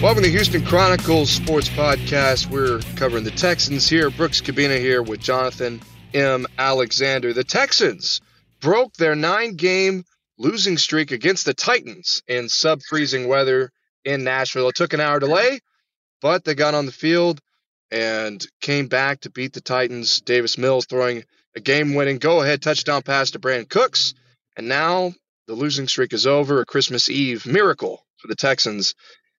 Welcome to Houston Chronicles Sports Podcast. We're covering the Texans here. Brooks Kubena here with Jonathan M. Alexander. The Texans broke their nine game losing streak against the Titans in sub freezing weather in Nashville. It took an hour delay, but they got on the field and came back to beat the Titans. Davis Mills throwing a game winning go ahead touchdown pass to Brandin Cooks. And now the losing streak is over. A Christmas Eve miracle for the Texans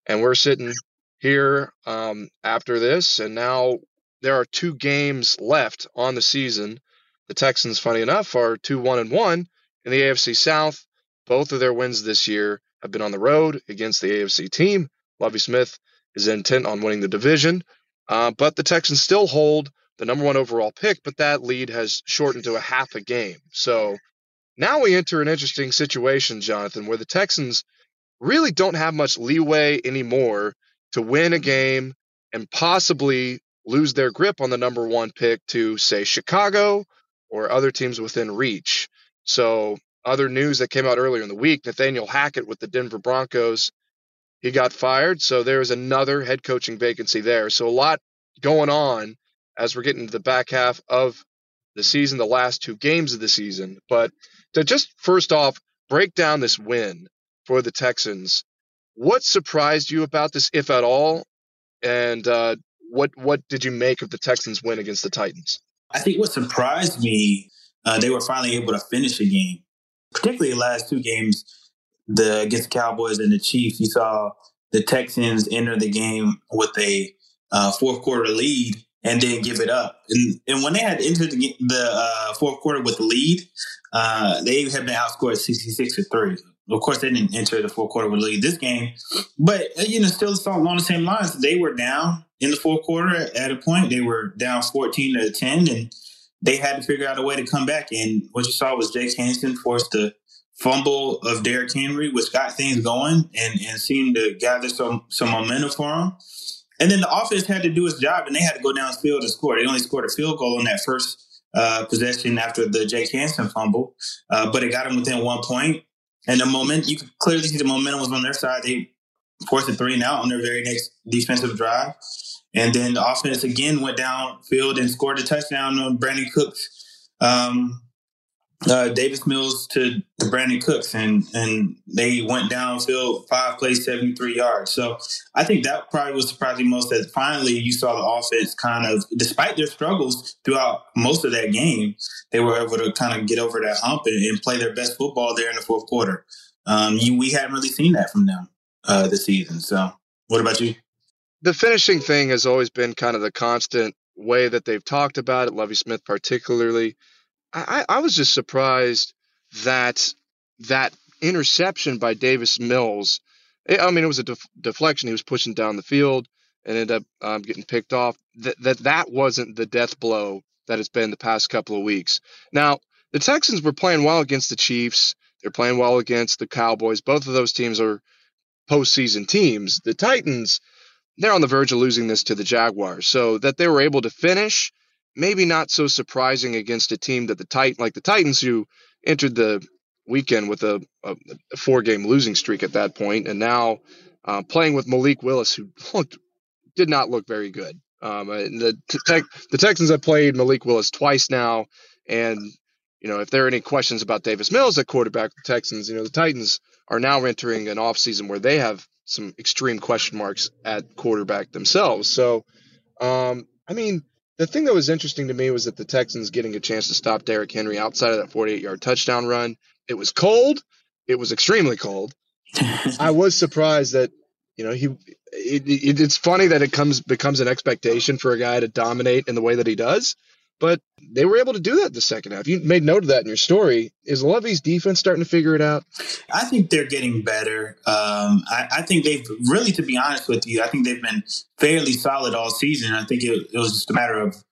and we're sitting here um, after this, and now there are two games left on the season. The Texans, funny enough, are two one and one in the AFC South. Both of their wins this year have been on the road against the AFC team. Lovie Smith is intent on winning the division, uh, but the Texans still hold the number one overall pick, but that lead has shortened to a half a game. So now we enter an interesting situation, Jonathan, where the Texans really don't have much leeway anymore to win a game and possibly lose their grip on the number one pick to, say, Chicago or other teams within reach. So, other news that came out earlier in the week Nathaniel Hackett with the Denver Broncos, he got fired. So, there's another head coaching vacancy there. So, a lot going on as we're getting to the back half of the season, the last two games of the season. But to just first off break down this win for the Texans. What surprised you about this, if at all? And uh, what what did you make of the Texans' win against the Titans? I think what surprised me, uh, they were finally able to finish a game, particularly the last two games, the against the Cowboys and the Chiefs. You saw the Texans enter the game with a uh, fourth quarter lead and then give it up. And, and when they had entered the, the uh, fourth quarter with the lead, uh, they had been outscored 66 to 3. Of course, they didn't enter the fourth quarter with lead this game, but uh, you know, still along the same lines. They were down in the fourth quarter at a point. They were down fourteen to ten, and they had to figure out a way to come back. And what you saw was Jake Hansen forced the fumble of Derrick Henry, which got things going and, and seemed to gather some some momentum for them. And then the offense had to do its job, and they had to go downfield to score. They only scored a field goal on that first uh, possession after the Jake Hansen fumble, uh, but it got them within one point. And the moment you could clearly see the momentum was on their side. They forced a three and out on their very next defensive drive. And then the offense again went downfield and scored a touchdown on Brandin Cooks um, uh, Davis Mills to, to Brandin Cooks, and and they went downfield five plays, seventy three yards. So I think that probably was surprising most that finally you saw the offense kind of, despite their struggles throughout most of that game, they were able to kind of get over that hump and, and play their best football there in the fourth quarter. Um, you, we hadn't really seen that from them uh, this season. So, what about you? The finishing thing has always been kind of the constant way that they've talked about it. Lovie Smith, particularly I, I was just surprised that that interception by Davis Mills. It, I mean, it was a def- deflection. He was pushing down the field and ended up um, getting picked off. That that that wasn't the death blow that it's been the past couple of weeks. Now the Texans were playing well against the Chiefs. They're playing well against the Cowboys. Both of those teams are postseason teams. The Titans, they're on the verge of losing this to the Jaguars. So that they were able to finish maybe not so surprising against a team that the Titan like the Titans who entered the weekend with a, a, four game losing streak at that point and now uh, playing with Malik Willis who looked did not look very good. Um, the the Texans have played Malik Willis twice now, and you know if there are any questions about Davis Mills at quarterback, the Texans, you know the Titans are now entering an offseason where they have some extreme question marks at quarterback themselves. So, um, I mean, the thing that was interesting to me was that the Texans getting a chance to stop Derrick Henry outside of that 48 yard touchdown run. It was cold. It was extremely cold. I was surprised that, you know, he, it, it, it's funny that it comes, becomes an expectation for a guy to dominate in the way that he does. But they were able to do that the second half. You made note of that in your story. Is Lovie's defense starting to figure it out? I think they're getting better. Um, I, I, think they've really, to be honest with you, I think they've been fairly solid all season. I think it, it was just a matter of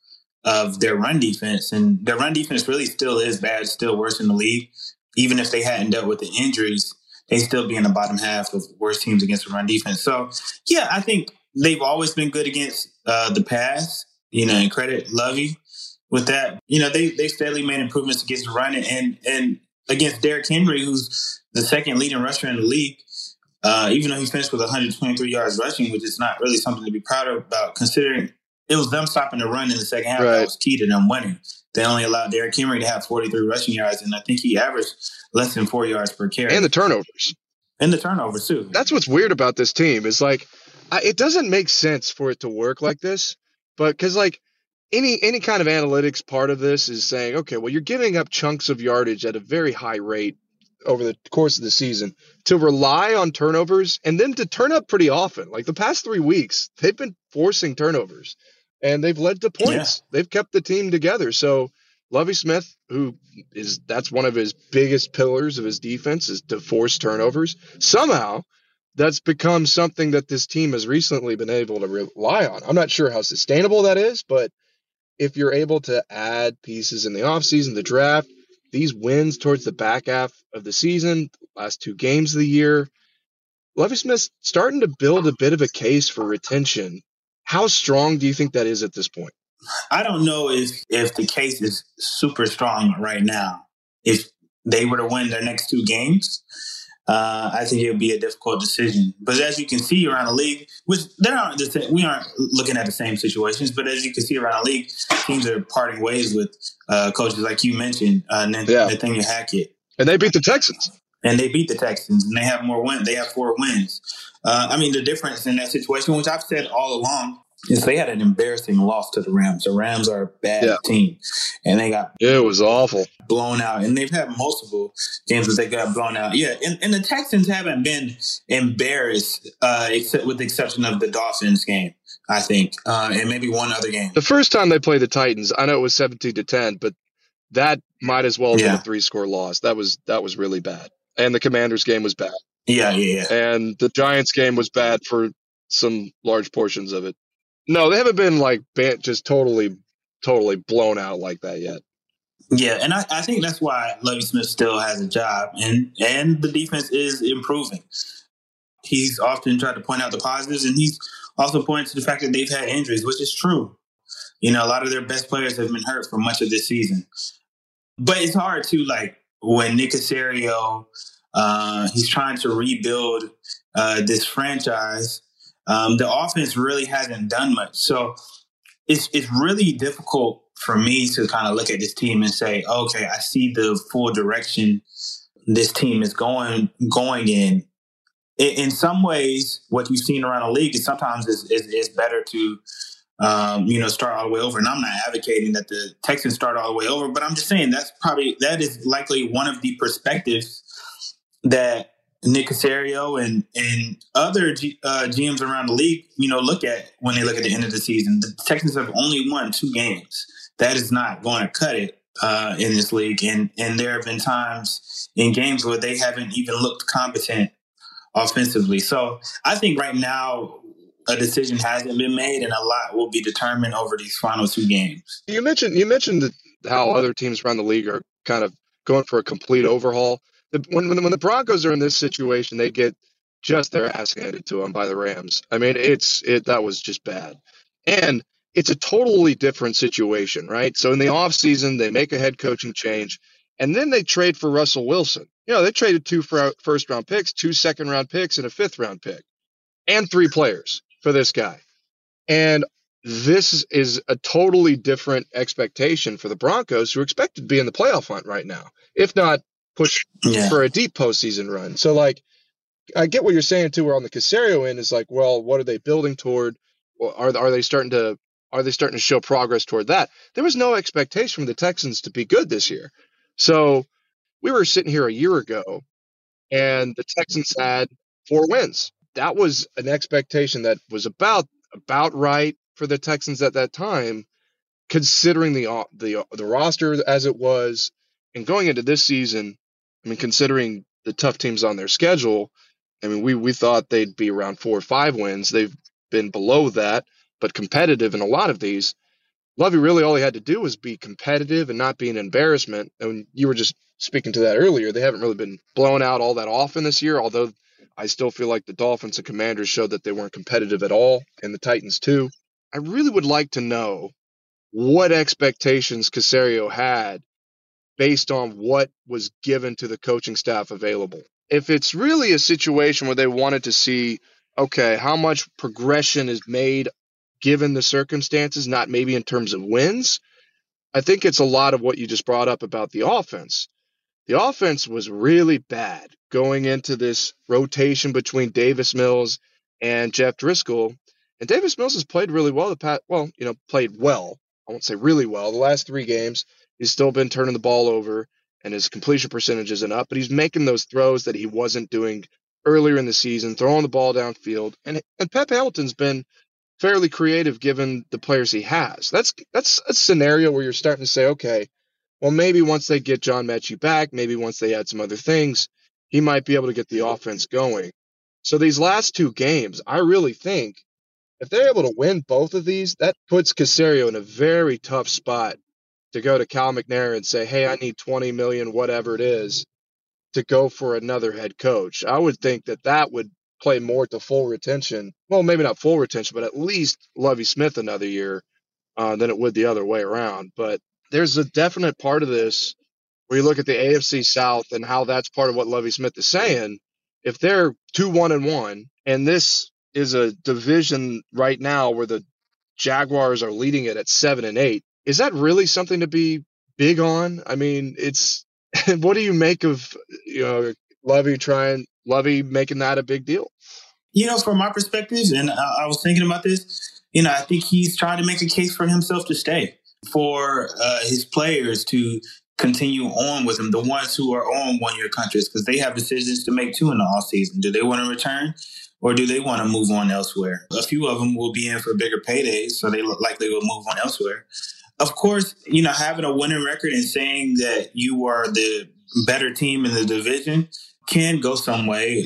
of their run defense, and their run defense really still is bad, still worse in the league. Even if they hadn't dealt with the injuries, they still be in the bottom half of worst teams against the run defense. So, yeah, I think they've always been good against uh, the pass. You know, and credit Lovie with that. You know, they they steadily made improvements against the run and and against Derrick Henry, who's the second leading rusher in the league. Uh, even though he finished with 123 yards rushing, which is not really something to be proud of about, considering it was them stopping the run in the second half right. that was key to them winning. They only allowed Derrick Henry to have 43 rushing yards, and I think he averaged less than four yards per carry. And the turnovers. And the turnovers, too. That's what's weird about this team is like, I, it doesn't make sense for it to work like this, but because like any any kind of analytics part of this is saying, okay, well, you're giving up chunks of yardage at a very high rate over the course of the season to rely on turnovers and then to turn up pretty often. Like the past three weeks, they've been forcing turnovers and they've led to points. Yeah. They've kept the team together. So Lovie Smith, who is that's one of his biggest pillars of his defense, is to force turnovers. Somehow that's become something that this team has recently been able to rely on. I'm not sure how sustainable that is, but if you're able to add pieces in the offseason, the draft, these wins towards the back half of the season, last two games of the year, Lovie Smith's starting to build a bit of a case for retention. How strong do you think that is at this point? I don't know if if the case is super strong right now. If they were to win their next two games, uh, I think it would be a difficult decision. But as you can see around the league, which there aren't the, we aren't looking at the same situations, but as you can see around the league, teams are parting ways with uh, coaches like you mentioned, uh, Nathaniel yeah. Hackett, and they beat the Texans. And they beat the Texans, and they have more wins. They have four wins. Uh, I mean, the difference in that situation, which I've said all along, is they had an embarrassing loss to the Rams. The Rams are a bad yeah. team, and they got it was awful blown out. And they've had multiple games that they got blown out. Yeah, and, and the Texans haven't been embarrassed, uh, except with the exception of the Dolphins game. I think, uh, and maybe one other game. The first time they played the Titans, I know it was seventeen to ten, but that might as well have yeah. been a three score loss. That was that was really bad. And the Commanders game was bad. Yeah, yeah, yeah. And the Giants game was bad for some large portions of it. No, they haven't been like bent just totally, totally blown out like that yet. Yeah, and I, I think that's why Lovie Smith still has a job, and and the defense is improving. He's often tried to point out the positives, and he's also pointed to the fact that they've had injuries, which is true. You know, a lot of their best players have been hurt for much of this season. But it's hard to like when Nick Caserio, uh, he's trying to rebuild uh, this franchise um, the offense really hasn't done much. So it's it's really difficult for me to kind of look at this team and say, okay, I see the full direction this team is going going in. In, some ways, what we've seen around the league is sometimes is better to um, you know, start all the way over. And I'm not advocating that the Texans start all the way over, but I'm just saying that's probably that is likely one of the perspectives that Nick Caserio and and other G, uh, GMs around the league, you know, look at when they look at the end of the season. The Texans have only won two games. That is not going to cut it uh, in this league, and and there have been times in games where they haven't even looked competent offensively. So I think right now a decision hasn't been made, and a lot will be determined over these final two games. You mentioned you mentioned how other teams around the league are kind of going for a complete overhaul the, when, when the Broncos are in this situation, they get just their ass handed to them by the Rams. I mean, it's it that was just bad, and it's a totally different situation, right? So in the offseason, they make a head coaching change, and then they trade for Russell Wilson. You know, they traded two first round picks, two second round picks, and a fifth round pick, and three players for this guy. And this is a totally different expectation for the Broncos, who are expected to be in the playoff hunt right now, if not push yeah. for a deep postseason run. So like, I get what you're saying too. Where on the Caserio end is like, well, what are they building toward? Are are they starting to are they starting to show progress toward that? There was no expectation for the Texans to be good this year. So we were sitting here a year ago, and the Texans had four wins. That was an expectation that was about about right for the Texans at that time. considering the the the roster as it was, and going into this season, I mean, considering the tough teams on their schedule, I mean, we we thought they'd be around four or five wins. They've been below that, but competitive in a lot of these. Lovie really all he had to do was be competitive and not be an embarrassment. And you were just speaking to that earlier. They haven't really been blown out all that often this year, although I still feel like the Dolphins and Commanders showed that they weren't competitive at all, and the Titans too. I really would like to know what expectations Caserio had based on what was given to the coaching staff available. If it's really a situation where they wanted to see, okay, how much progression is made given the circumstances, not maybe in terms of wins, I think it's a lot of what you just brought up about the offense. The offense was really bad going into this rotation between Davis Mills and Jeff Driskel. And Davis Mills has played really well. The pat, well, you know, played well. I won't say really well. The last three games, he's still been turning the ball over, and his completion percentage isn't up. But he's making those throws that he wasn't doing earlier in the season, throwing the ball downfield. And and Pep Hamilton's been fairly creative given the players he has. That's that's a scenario where you're starting to say, okay, well maybe once they get John Metchie back, maybe once they add some other things, he might be able to get the offense going. So these last two games, I really think if they're able to win both of these, that puts Caserio in a very tough spot to go to Cal McNair and say, "Hey, I need 20 million, whatever it is, to go for another head coach." I would think that that would play more to full retention. Well, maybe not full retention, but at least Lovie Smith another year uh, than it would the other way around. But there's a definite part of this where you look at the AFC South and how that's part of what Lovie Smith is saying. If they're two one and one, and this is a division right now where the Jaguars are leading it at seven and eight, is that really something to be big on? I mean, it's what do you make of you know Lovie trying Lovie making that a big deal? You know, from my perspective, and I, I was thinking about this. You know, I think he's trying to make a case for himself to stay, for uh, his players to continue on with him, the ones who are on one year contracts, because they have decisions to make too in the off season. Do they want to return? Or do they want to move on elsewhere? A few of them will be in for bigger paydays, so they look like they will move on elsewhere. Of course, you know, having a winning record and saying that you are the better team in the division can go some way,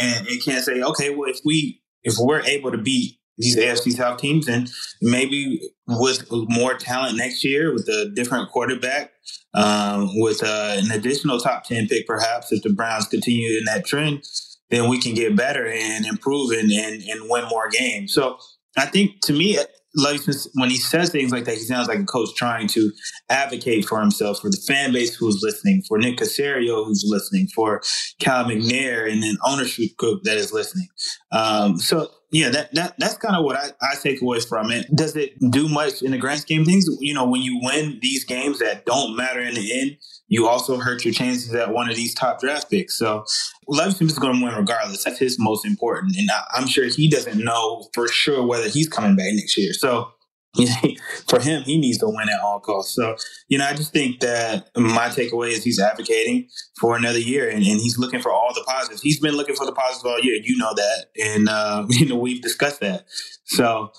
and it can say, okay, well, if we if we're able to beat these AFC South teams, and maybe with more talent next year, with a different quarterback, um, with uh, an additional top ten pick, perhaps if the Browns continue in that trend, then we can get better and improve and, and, and win more games. So I think to me, when he says things like that, he sounds like a coach trying to advocate for himself, for the fan base who's listening, for Nick Caserio who's listening, for Cal McNair and an ownership group that is listening. Um, so yeah, that, that that's kind of what I, I take away from it. Does it do much in the grand scheme things? You know, when you win these games that don't matter in the end, you also hurt your chances at one of these top draft picks. So Smith is going to win regardless. That's his most important. And I'm sure he doesn't know for sure whether he's coming back next year. So for him, he needs to win at all costs. So, you know, I just think that my takeaway is he's advocating for another year and, and he's looking for all the positives. He's been looking for the positives all year. You know that. And, uh, you know, we've discussed that. So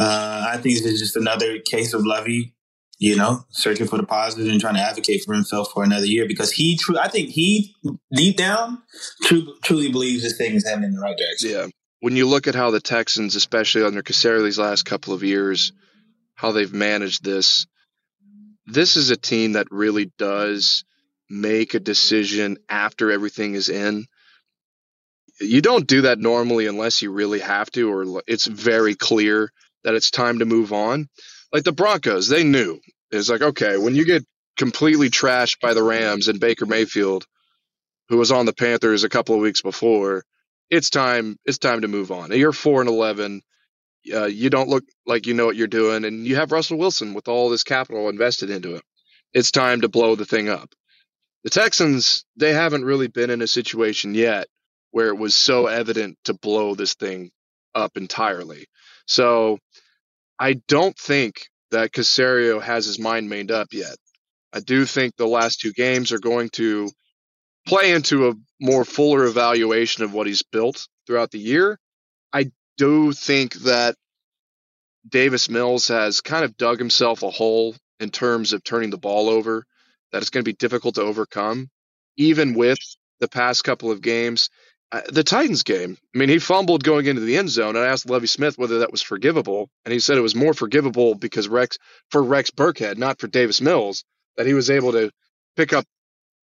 uh, I think this is just another case of Lovie you know, searching for the positive and trying to advocate for himself for another year because he, true, I think he deep down true, truly believes this thing is heading in the right direction. Yeah. When you look at how the Texans, especially under these last couple of years, how they've managed this, this is a team that really does make a decision after everything is in. You don't do that normally unless you really have to, or it's very clear that it's time to move on like the Broncos, they knew. It's like, okay, when you get completely trashed by the Rams and Baker Mayfield, who was on the Panthers a couple of weeks before, it's time. It's time to move on. You're four and eleven. Uh, you don't look like you know what you're doing, and you have Russell Wilson with all this capital invested into it. It's time to blow the thing up. The Texans, they haven't really been in a situation yet where it was so evident to blow this thing up entirely. So I don't think that Caserio has his mind made up yet. I do think the last two games are going to play into a more fuller evaluation of what he's built throughout the year. I do think that Davis Mills has kind of dug himself a hole in terms of turning the ball over that it's going to be difficult to overcome, even with the past couple of games. Uh, the Titans game, I mean, he fumbled going into the end zone. And I asked Lovie Smith whether that was forgivable, and he said it was more forgivable because Rex for Rex Burkhead, not for Davis Mills, that he was able to pick up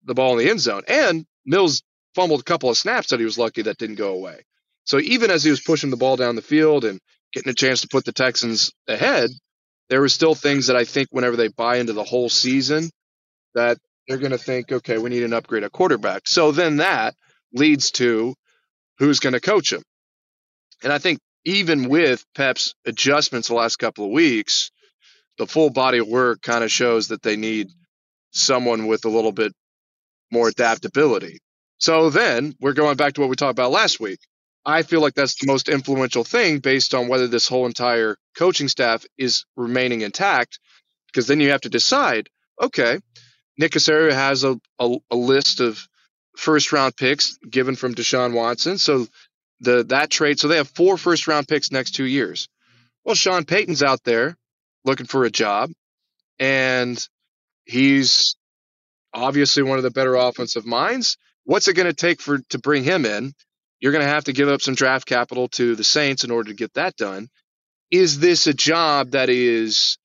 the ball in the end zone. And Mills fumbled a couple of snaps that he was lucky that didn't go away. So even as he was pushing the ball down the field and getting a chance to put the Texans ahead, there were still things that I think whenever they buy into the whole season, that they're going to think, okay, we need an upgrade at quarterback. So then that leads to who's going to coach him. And I think even with Pep's adjustments the last couple of weeks, the full body of work kind of shows that they need someone with a little bit more adaptability. So then we're going back to what we talked about last week. I feel like that's the most influential thing based on whether this whole entire coaching staff is remaining intact, because then you have to decide okay, Nick Caserio has a, a, a list of first round picks given from Deshaun Watson. So the that trade, so they have four first round picks next two years. Well, Sean Payton's out there looking for a job, and he's obviously one of the better offensive minds. What's it going to take for to bring him in? You're going to have to give up some draft capital to the Saints in order to get that done. Is this a job that is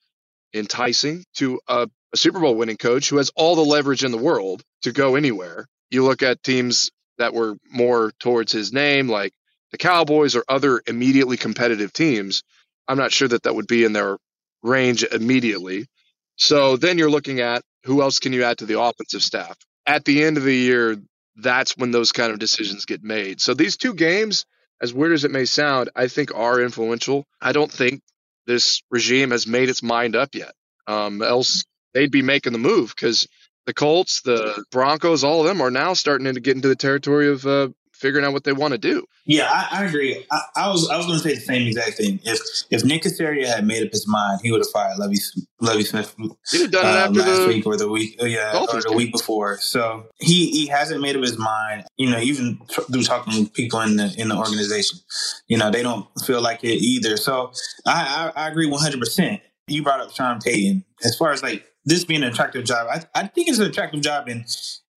enticing to a, a Super Bowl winning coach who has all the leverage in the world to go anywhere? You look at teams that were more towards his name, like the Cowboys or other immediately competitive teams. I'm not sure that that would be in their range immediately. So then you're looking at who else can you add to the offensive staff? At the end of the year, that's when those kind of decisions get made. So these two games, as weird as it may sound, I think are influential. I don't think this regime has made its mind up yet. Um, else they'd be making the move because the Colts, the Broncos, all of them are now starting to get into the territory of uh, figuring out what they want to do. Yeah, I, I agree. I, I, was I was going to say the same exact thing. If if Nick Caserio had made up his mind, he would have fired Lovie Lovie Smith. He'd have done it uh, after last the week or the week, oh, yeah, or the week before. So he he hasn't made up his mind. You know, even through talking to people in the in the organization, you know, they don't feel like it either. So I I, I agree one hundred percent. You brought up Sean Payton as far as like this being an attractive job. I, I think it's an attractive job in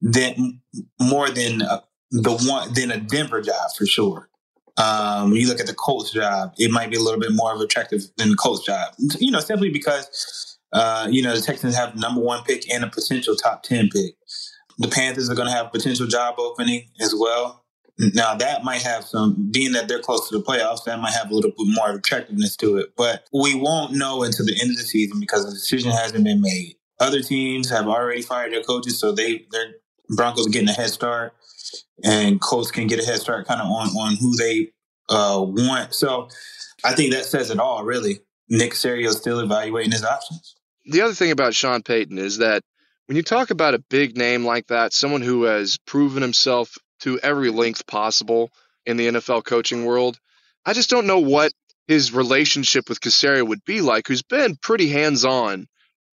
than more than uh, the one than a Denver job for sure. Um, when you look at the Colts job, it might be a little bit more of attractive than the Colts job. You know, simply because uh, you know the Texans have number one pick and a potential top ten pick. The Panthers are going to have a potential job opening as well. Now that might have some, being that they're close to the playoffs, that might have a little bit more attractiveness to it. But we won't know until the end of the season because the decision hasn't been made. Other teams have already fired their coaches, so they their Broncos are getting a head start and Colts can get a head start kind of on on who they uh, want. So I think that says it all, really. Nick Caserio is still evaluating his options. The other thing about Sean Payton is that when you talk about a big name like that, someone who has proven himself to every length possible in the NFL coaching world, I just don't know what his relationship with Caserio would be like, who's been pretty hands on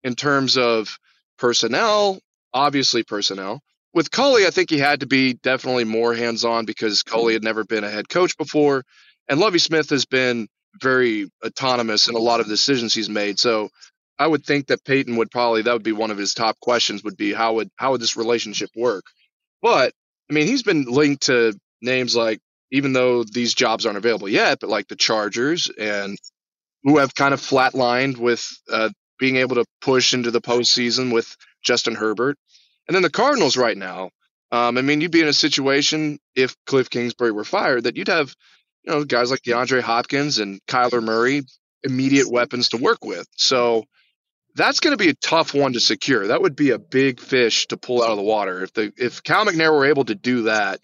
in terms of personnel, obviously personnel, with Culley, I think he had to be definitely more hands on because Culley had never been a head coach before. And Lovie Smith has been very autonomous in a lot of decisions he's made. So I would think that Payton would probably that would be one of his top questions would be how would how would this relationship work? But I mean, he's been linked to names like even though these jobs aren't available yet, but like the Chargers and who have kind of flatlined with uh, being able to push into the postseason with Justin Herbert. And then the Cardinals right now, um, I mean, you'd be in a situation if Cliff Kingsbury were fired that you'd have, you know, guys like DeAndre Hopkins and Kyler Murray, immediate weapons to work with. So that's going to be a tough one to secure. That would be a big fish to pull out of the water. If the if Cal McNair were able to do that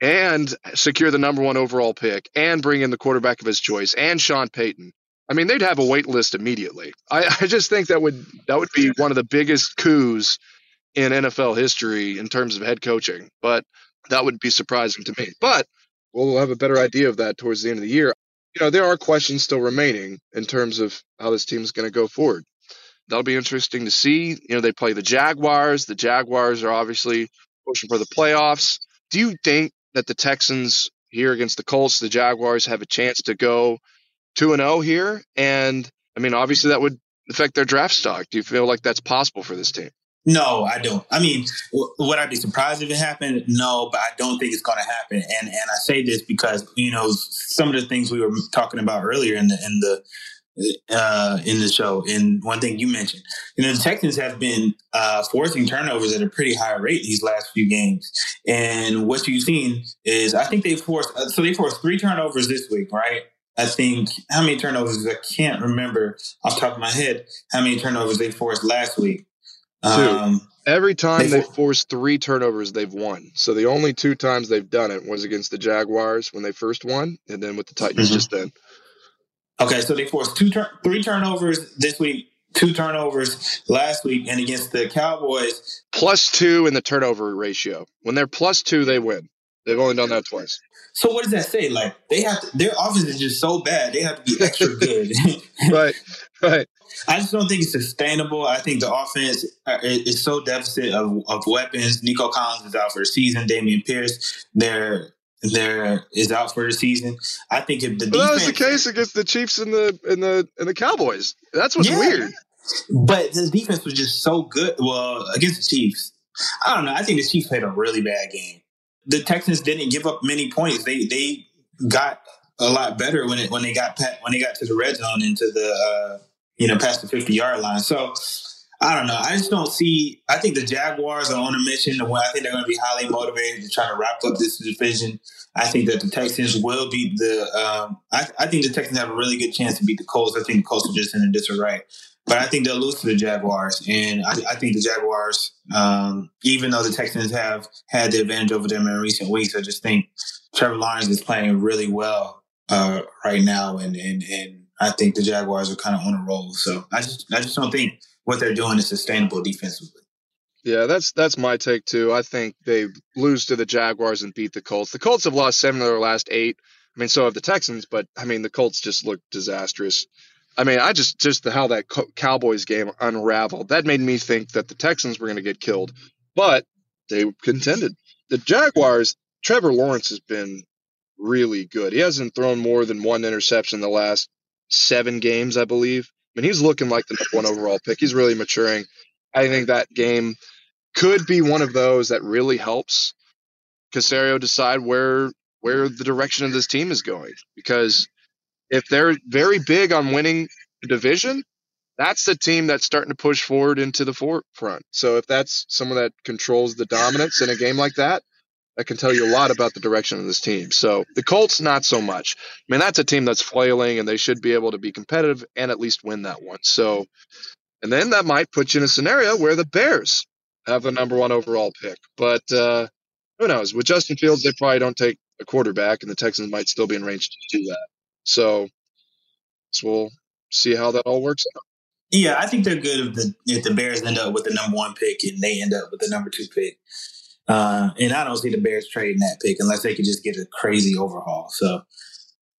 and secure the number one overall pick and bring in the quarterback of his choice and Sean Payton, I mean, they'd have a wait list immediately. I, I just think that would that would be one of the biggest coups in NFL history in terms of head coaching, but that would be surprising to me. But we'll have a better idea of that towards the end of the year. You know, there are questions still remaining in terms of how this team is going to go forward. That'll be interesting to see. You know, they play the Jaguars. The Jaguars are obviously pushing for the playoffs. Do you think that the Texans here against the Colts, the Jaguars, have a chance to go 2 and 0 here and I mean obviously that would affect their draft stock. Do you feel like that's possible for this team? No, I don't. I mean, w- would I be surprised if it happened? No, but I don't think it's going to happen. And and I say this because you know some of the things we were talking about earlier in the in the uh, in the show. And one thing you mentioned, you know, the Texans have been uh, forcing turnovers at a pretty high rate these last few games. And what you've seen is, I think they forced, uh, so they forced three turnovers this week, right? I think how many turnovers? I can't remember off the top of my head how many turnovers they forced last week. Um, Every time they, they forced three turnovers, they've won. So the only two times they've done it was against the Jaguars when they first won, and then with the Titans mm-hmm. just then. Okay, so they forced two, tur- three turnovers this week, two turnovers last week, and against the Cowboys, plus two in the turnover ratio. When they're plus two, they win. They've only done that twice. So what does that say? Like they have to, their offense is just so bad, they have to be extra good. right, right. I just don't think it's sustainable. I think the offense uh, is so deficit of, of weapons. Nico Collins is out for the season. Dameon Pierce, they're there is out for the season. I think if the defense, that was the case against the Chiefs and the and the and the Cowboys. That's what's yeah, weird. But the defense was just so good. Well, against the Chiefs, I don't know. I think the Chiefs played a really bad game. The Texans didn't give up many points. They they got a lot better when it when they got when they got to the red zone into the uh, you know past the fifty yard line. So I don't know. I just don't see. I think the Jaguars are on a mission. I think they're going to be highly motivated to try to wrap up this division. I think that the Texans will beat the. Um, I, I, think the Texans have a really good chance to beat the Colts. I think the Colts are just in a disarray, but I think they'll lose to the Jaguars. And I, I think the Jaguars, um, even though the Texans have had the advantage over them in recent weeks, I just think Trevor Lawrence is playing really well uh, right now, and and and I think the Jaguars are kind of on a roll. So I just I just don't think what they're doing is sustainable defensively. Yeah, that's that's my take too. I think they lose to the Jaguars and beat the Colts. The Colts have lost seven of their last eight. I mean, so have the Texans, but I mean, the Colts just look disastrous. I mean, I just just the, how that Cowboys game unraveled. That made me think that the Texans were going to get killed, but they contended. The Jaguars, Trevor Lawrence has been really good. He hasn't thrown more than one interception in the last seven games, I believe. I mean, he's looking like the number one overall pick. He's really maturing. I think that game could be one of those that really helps Caserio decide where where the direction of this team is going. Because if they're very big on winning the division, that's the team that's starting to push forward into the forefront. So if that's someone that controls the dominance in a game like that, that can tell you a lot about the direction of this team. So the Colts, not so much. I mean, that's a team that's flailing, and they should be able to be competitive and at least win that one. So, and then that might put you in a scenario where the Bears have the number one overall pick. But uh, who knows? With Justin Fields, they probably don't take a quarterback, and the Texans might still be in range to do that. So, so we'll see how that all works out. Yeah, I think they're good if the if the Bears end up with the number one pick and they end up with the number two pick. Uh, and I don't see the Bears trading that pick unless they could just get a crazy overhaul. So,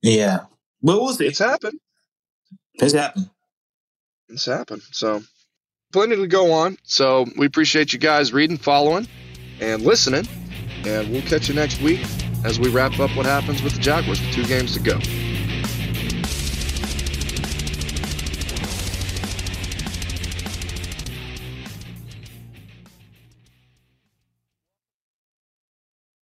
yeah, but we'll see. It's happened. It's happened. It's happened. So, plenty to go on. So, we appreciate you guys reading, following, and listening. And we'll catch you next week as we wrap up what happens with the Jaguars with two games to go.